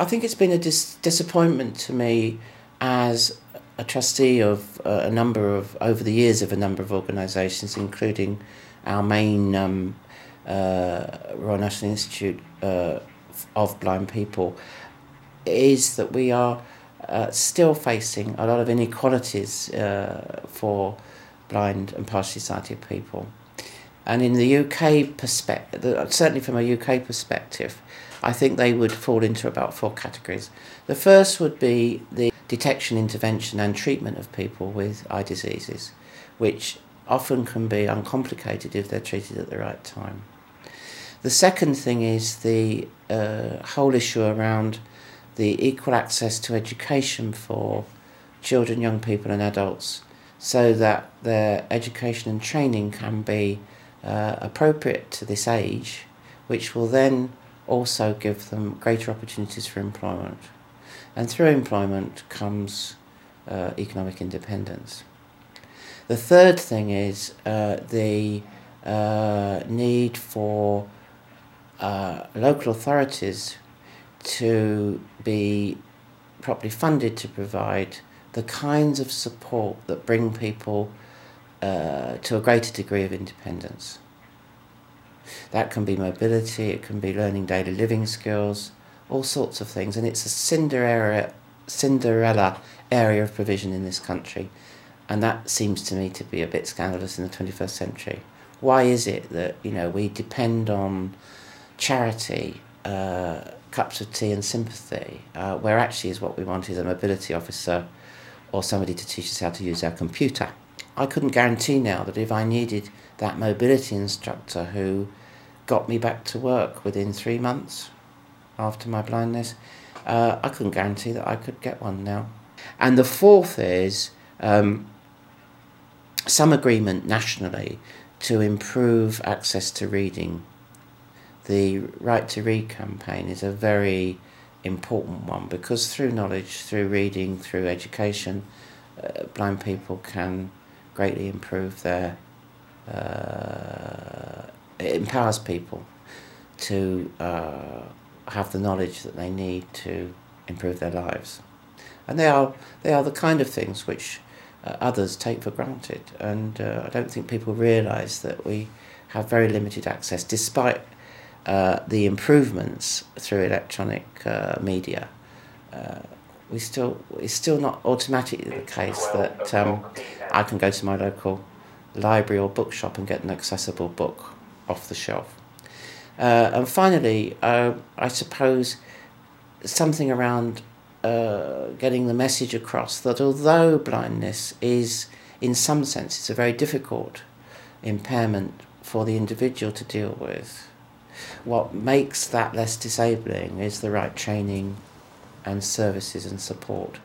I think it's been a dis- disappointment to me as a trustee of uh, a number of, over the years, of a number of organisations, including our main um, uh, Royal National Institute uh, of Blind People, is that we are uh, still facing a lot of inequalities uh, for blind and partially sighted people. And in the UK perspective, certainly from a UK perspective, I think they would fall into about four categories. The first would be the detection, intervention, and treatment of people with eye diseases, which often can be uncomplicated if they're treated at the right time. The second thing is the uh, whole issue around the equal access to education for children, young people, and adults so that their education and training can be uh, appropriate to this age, which will then also give them greater opportunities for employment. And through employment comes uh, economic independence. The third thing is uh, the uh, need for uh, local authorities to be properly funded to provide the kinds of support that bring people uh, to a greater degree of independence. That can be mobility, it can be learning daily living skills, all sorts of things, and it's a Cinderella, Cinderella area of provision in this country, and that seems to me to be a bit scandalous in the 21st century. Why is it that you know we depend on charity, uh, cups of tea, and sympathy, uh, where actually is what we want is a mobility officer or somebody to teach us how to use our computer. I couldn't guarantee now that if I needed that mobility instructor who got me back to work within three months after my blindness, uh, I couldn't guarantee that I could get one now. And the fourth is um, some agreement nationally to improve access to reading. The Right to Read campaign is a very important one because through knowledge, through reading, through education, uh, blind people can greatly improve their. Uh, it empowers people to uh, have the knowledge that they need to improve their lives, and they are they are the kind of things which uh, others take for granted, and uh, I don't think people realise that we have very limited access, despite uh, the improvements through electronic uh, media, we still it's still not automatically the case that um, I can go to my local library or bookshop and get an accessible book off the shelf. Uh, and finally, uh, I suppose something around getting the message across that although blindness is, in some senses, a very difficult impairment for the individual to deal with, what makes that less disabling is the right training and services and support.